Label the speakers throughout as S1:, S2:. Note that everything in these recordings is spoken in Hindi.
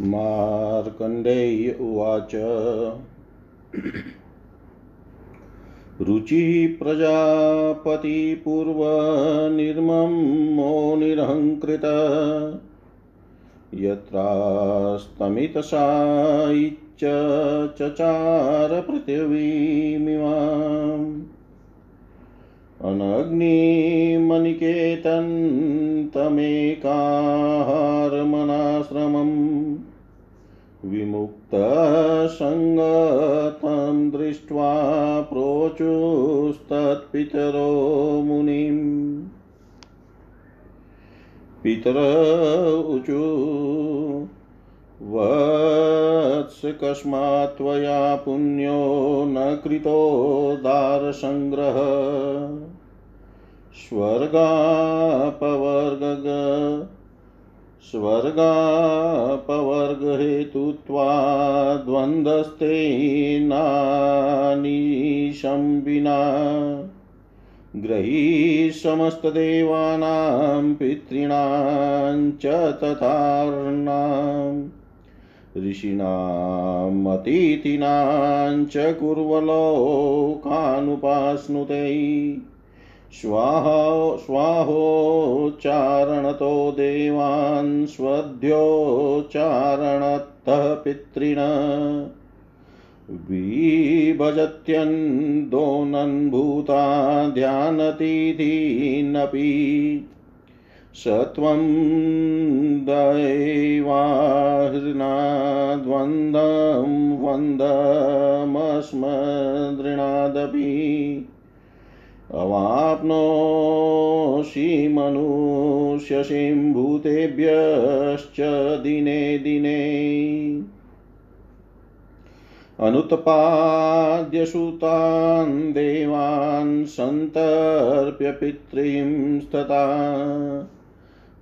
S1: मार्कण्डेय उवाच। रुचि प्रजापतिपूर्वनिर्ममो निरहङ्कृत यत्रास्तमितसायिच्च चचार पृथिवीमिमाम् अनग्निमनिकेतन् तमेकाहारमनाश्रमम् विमुक्तसङ्गतं दृष्ट्वा प्रोचुस्तत्पितरो मुनिम्। पितर ऊचु वत्स कस्मात् त्वया पुण्यो न कृतोदारसङ्ग्रह स्वर्गापवर्ग स्वर्गापवर्गहेतुत्वा द्वन्द्वस्ते नानीशं विना। ग्रही समस्तदेवानां पितॄणां च तथार्णाम् ऋषीणामतिथीनां च कुर्वलोकानुपास्नुते। स्वाहा स्वाहोच्चारणतो देवान् स्वध्योच्चारणतः पितॄन् विभजत्यन्दोनन्भूता ध्यानतिथीनपि स त्वं दैवाहृनाद्वन्द्वं वन्दमस्मदृणादपि। अवाप्नोषि मनुष्यसिं भूतेभ्यश्च दिने दिने। अनुत्पाद्यसुतान् देवान् सन्तर्प्य पितॄंस्तथा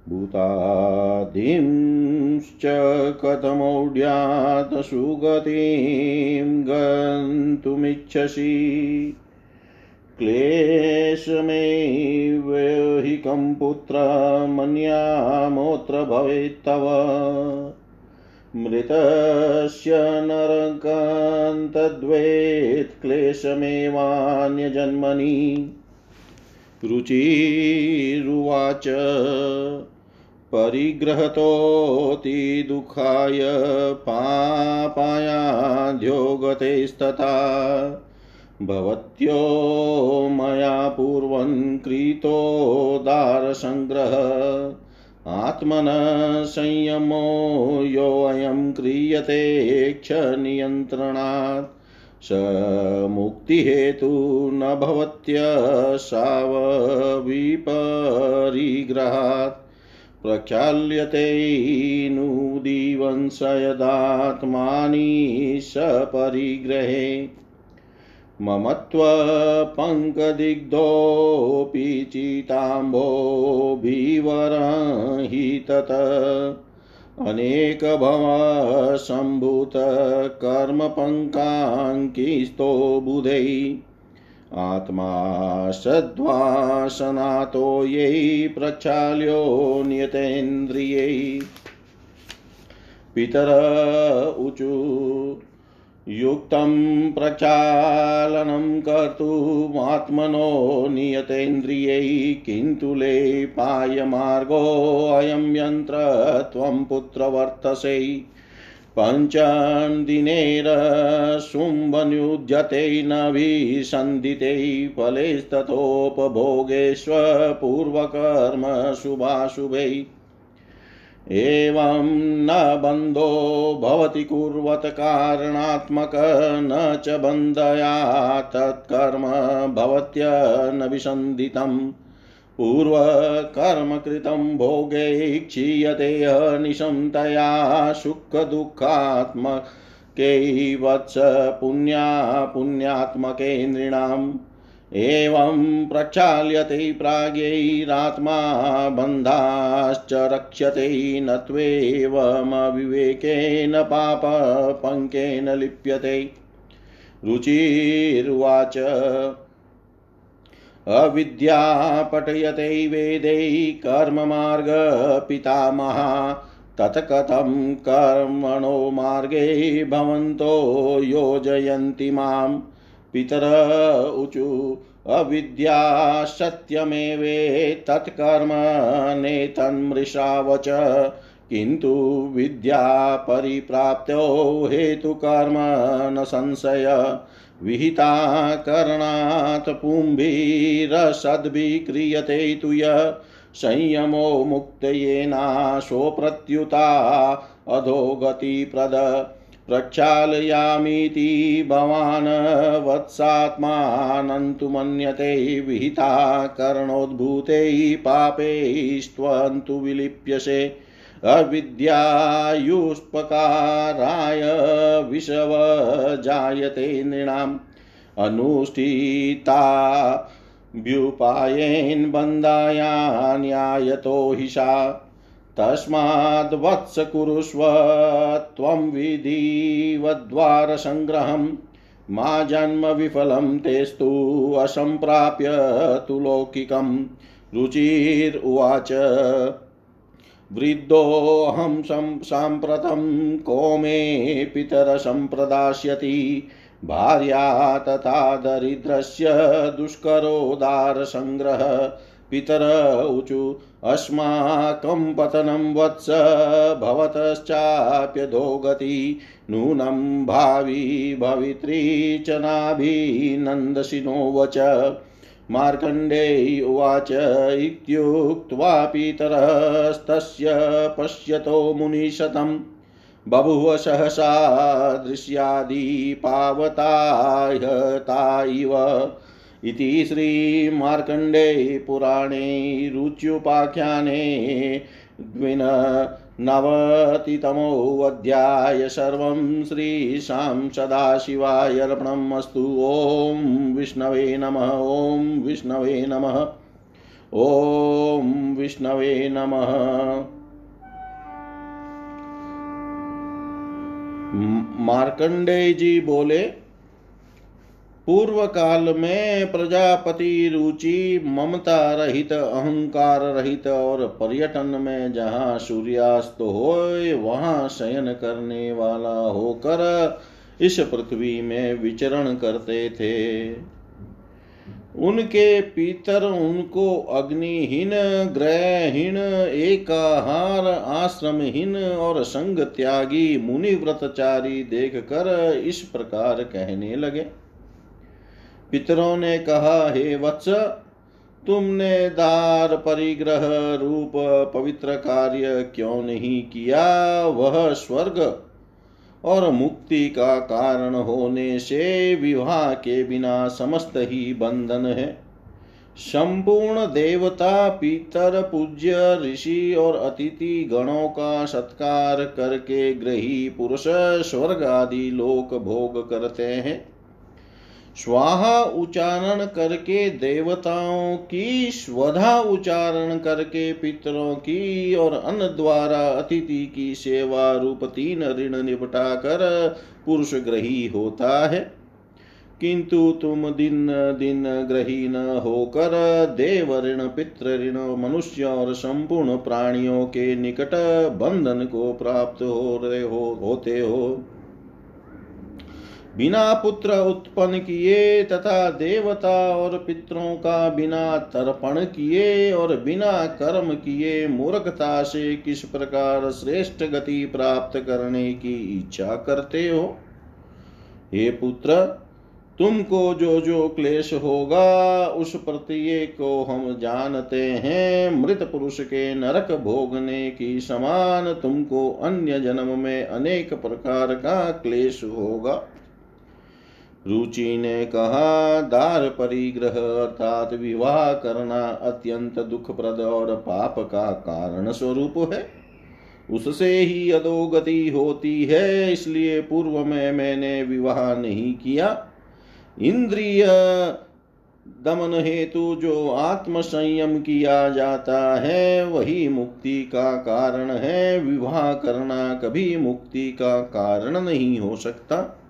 S1: भूतादिंश्च कथमौढ्यात् सुगतिं गन्तुमिच्छसि। क्लेशमेवहिकं पुत्रमन्यामोऽत्र भवेत्तव मृतस्य नरकान्तद्वेत् क्लेशमेवान्यजन्मनि रुचिरुवाच परिग्रहतोऽति दुःखाय पापायाध्यो गतेस्तथा भवत्यो मया पूर्वं कृतोदारसङ्ग्रह आत्मनः संयमो योऽयं क्रियते क्षनियन्त्रणात् स मुक्तिहेतु न भवत्यसावविपरिग्रहात् प्रक्षाल्यते नुदीवंशयदात्मानि सपरिग्रहे। मम त्वपङ्कदिग्धोऽपि चिताम्भोभिवरहि तत् अनेकभवसम्भूतकर्मपङ्काङ्किस्तो बुधै। आत्मा सद्वासनातो यै प्रक्षाल्यो नियतेन्द्रियै। पितर ऊचु युक्तं प्रचालनं कर्तुमात्मनो नियतेन्द्रियै किन्तु लेपायमार्गोऽयं यन्त्र त्वं पुत्रवर्तसे। पञ्चदिनेरशुम्भनुद्यते नभिसन्दिते फलेस्ततोपभोगेष्वपूर्वकर्मशुभाशुभै एवं न बन्धो भवति कुर्वत कारणात्मक न च बन्धया तत्कर्म भवत्यन विसन्दितम् पूर्वकर्मकृतं भोगे क्षीयते अनिशं तया सुखदुःखात्मके वत्स पुण्या पुण्यात्मके नृणाम्। एवं प्रक्षाल्यते प्राज्ञैरात्मा बन्धाश्च रक्ष्यते न त्वेवमविवेकेन पापपङ्केन लिप्यते। रुचिर्वाच, अविद्या पठयते वेदै कर्ममार्गपितामहा तत्कथं कर्मणो मार्गे भवन्तो योजयन्ति माँ पितर ऊचु अविद्या सत्यमेवेतत्कर्म नेतन्मृषावच किन्तु विद्या परिप्राप्तो हेतुकर्म न संशय। विहिता करणात् पुम्भिरसद्भिक्रियते तु य। संयमो मुक्तयेनाशोप्रत्युता अधोगतिप्रद प्रक्षालयामीति भवान् वत्सात्मानन्तु मन्यते विहिता करणोद्भूतैः पापैस्त्वन्तु विलिप्यसे। अविद्यायुष्पकाराय विषव जायते नृणाम्। अनुष्ठिता व्युपायेन बन्धायान्यायतो हि सा तस्माद्वत्स कुरुष्व त्वं विधिवद्वारसङ्ग्रहं मा जन्मविफलं तेस्तु असम्प्राप्य तु लौकिकं। रुचिरुवाच वृद्धोऽहं साम्प्रतं को मे पितरसम्प्रदास्यति। भार्या तथा दरिद्रस्य दुष्करोदारसङ्ग्रह। पितर ऊचु अस्माकं पतनं वत्स भवतश्चाप्यधो गति। नूनं भावी भवित्री च नाभिनन्दशिनो वच। मार्कण्डेय उवाच इत्युक्त्वा पितरस्तस्य पश्यतो मुनिशतम् बभुव सहसा दृश्यादिपावतायता इव। इति श्रीमार्कण्डे पुराणे रुच्युपाख्याने द्विन नवतितमोऽध्याय सर्वं श्रीशां सदाशिवाय अर्पणम् अस्तु ॐ विष्णवे नमः, ॐ विष्णवे नमः, ॐ विष्णवे नमः। मार्कंडेय जी बोले पूर्व काल में प्रजापति रुचि ममता रहित, अहंकार रहित और पर्यटन में जहाँ सूर्यास्त हो वहाँ शयन करने वाला होकर इस पृथ्वी में विचरण करते थे। उनके पितर, उनको अग्निहीन, ग्रहहीन, एकाहार, आश्रमहीन और संग त्यागी मुनि व्रतचारी देख कर इस प्रकार कहने लगे। पितरों ने कहा, हे वत्स, तुमने दार परिग्रह रूप पवित्र कार्य क्यों नहीं किया? वह स्वर्ग और मुक्ति का कारण होने से विवाह के बिना समस्त ही बंधन है। संपूर्ण देवता, पितर, पूज्य, ऋषि और अतिथि गणों का सत्कार करके ग्रही पुरुष स्वर्ग आदि लोक भोग करते हैं। स्वाहा उच्चारण करके देवताओं की स्वधा उच्चारण करके पितरों की और अन्न द्वारा अतिथि की सेवा रूप तीन ऋण निपटा कर पुरुष ग्रही होता है। किंतु तुम दिन दिन ग्रही न होकर देव ऋण, पितृ ऋण, मनुष्य और संपूर्ण प्राणियों के निकट बंधन को प्राप्त हो रहे हो, होते हो। बिना पुत्र उत्पन्न किए तथा देवता और पितरों का बिना तर्पण किए और बिना कर्म किए मूर्खता से किस प्रकार श्रेष्ठ गति प्राप्त करने की इच्छा करते हो? हे पुत्र, तुमको जो जो क्लेश होगा, उस प्रत्येक को हम जानते हैं। मृत पुरुष के नरक भोगने की समान तुमको अन्य जन्म में अनेक प्रकार का क्लेश होगा। रुचि ने कहा, दार परिग्रह अर्थात विवाह करना अत्यंत दुखप्रद और पाप का कारण स्वरूप है। उससे ही अधोगति होती है, इसलिए पूर्व में मैंने विवाह नहीं किया। इंद्रिय दमन हेतु जो आत्म संयम किया जाता है, वही मुक्ति का कारण है। विवाह करना कभी मुक्ति का कारण नहीं हो सकता।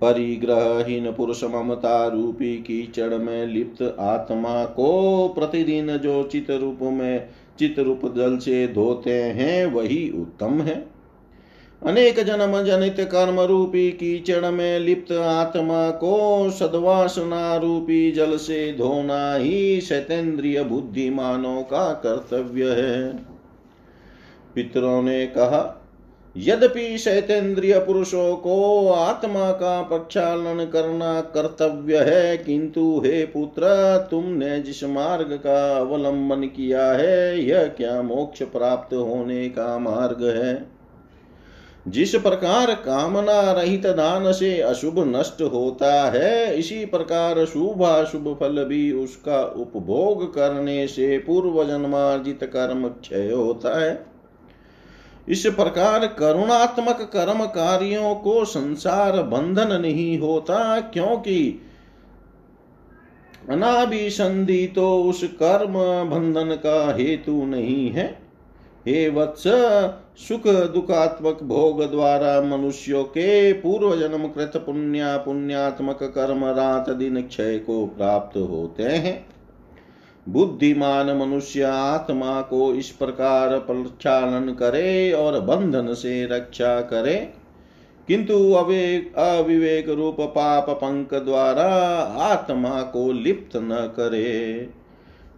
S1: परिग्रहहीन पुरुष ममता रूपी कीचड़ में लिप्त आत्मा को प्रतिदिन जो चित रूप में, चित रूप जल से धोते हैं, वही उत्तम है। अनेक जन्म जनित कर्म रूपी कीचड़ में लिप्त आत्मा को सद्वासना रूपी जल से धोना ही शैतेंद्रिय बुद्धिमानों का कर्तव्य है। पितरों ने कहा यद्यपि शैतेंद्रिय पुरुषों को आत्मा का प्रक्षालन करना कर्तव्य है, किंतु हे पुत्र, तुमने जिस मार्ग का अवलंबन किया है, यह क्या मोक्ष प्राप्त होने का मार्ग है? जिस प्रकार कामना रहित दान से अशुभ नष्ट होता है, इसी प्रकार शुभ अशुभ फल भी उसका उपभोग करने से पूर्व जन्मार्जित कर्म क्षय होता है। इस प्रकार करुणात्मक कर्म कार्यों को संसार बंधन नहीं होता, क्योंकि अनाभिसंधि तो उस कर्म बंधन का हेतु नहीं है। हे वत्स, सुख दुखात्मक भोग द्वारा मनुष्यों के पूर्व जन्म कृत पुण्य पुण्यात्मक कर्म रात दिन क्षय को प्राप्त होते हैं। बुद्धिमान मनुष्य आत्मा को इस प्रकार प्रक्षालन करे और बंधन से रक्षा करे। किंतु अवेक अविवेक रूप पाप पंक द्वारा आत्मा को लिप्त न करे।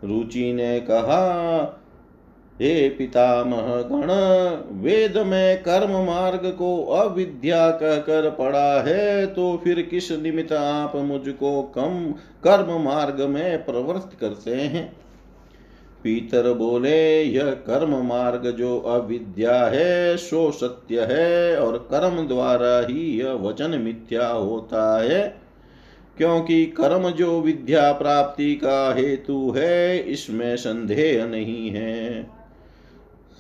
S1: रुचि ने कहा हे पितामह, गण, वेद में कर्म मार्ग को अविद्या कहकर पड़ा है तो फिर किस निमित्त आप मुझको कम कर्म मार्ग में प्रवृत्त करते हैं? पीतर बोले, यह कर्म मार्ग जो अविद्या है, सो सत्य है, और कर्म द्वारा ही यह वचन मिथ्या होता है। क्योंकि कर्म जो विद्या प्राप्ति का हेतु है, इसमें संदेह नहीं है।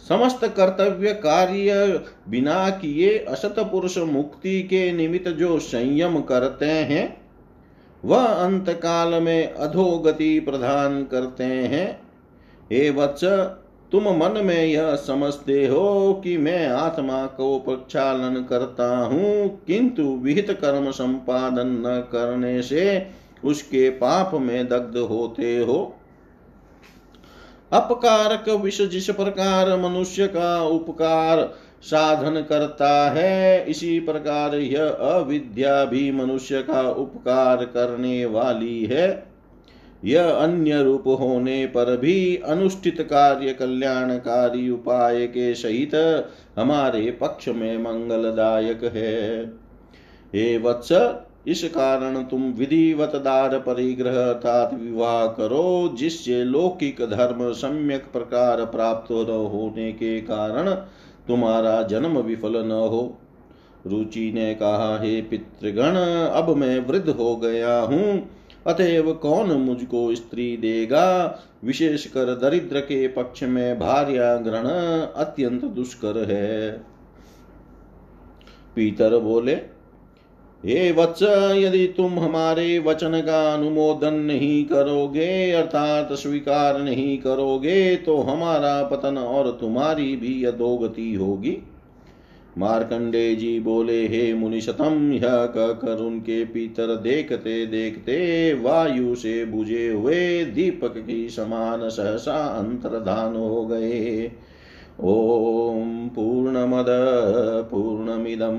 S1: समस्त कर्तव्य कार्य बिना किए असत पुरुष मुक्ति के निमित्त जो संयम करते हैं, वह अंत काल में अधोगति प्रदान करते हैं। हे वत्स, तुम मन में यह समझते हो कि मैं आत्मा को प्रक्षालन करता हूँ, किंतु विहित कर्म संपादन न करने से उसके पाप में दग्ध होते हो। अपकारक विष जिस प्रकार मनुष्य का उपकार साधन करता है, इसी प्रकार यह अविद्या भी मनुष्य का उपकार करने वाली है। यह अन्य रूप होने पर भी अनुष्ठित कार्य कल्याणकारी उपाय के सहित हमारे पक्ष में मंगलदायक है। हे वत्स इस कारण तुम विधिवत दार परिग्रह अर्थात विवाह करो, जिससे लौकिक धर्म सम्यक प्रकार प्राप्त होने के कारण तुम्हारा जन्म विफल न हो। रुचि ने कहा, हे पितृगण, अब मैं वृद्ध हो गया हूँ। अतएव कौन मुझको स्त्री देगा? विशेषकर दरिद्र के पक्ष में भार्या ग्रहण अत्यंत दुष्कर है। पीतर बोले हे वत्स, यदि तुम हमारे वचन का अनुमोदन नहीं करोगे, अर्थात स्वीकार नहीं करोगे तो हमारा पतन और तुम्हारी भी अधोगति होगी। मार्कंडे जी बोले, हे मुनिशतम, यह कहकर उनके पीतर देखते देखते वायु से बुझे हुए दीपक की समान सहसा अंतर्धान हो गए। ओम पूर्णमद, पूर्णमिदम।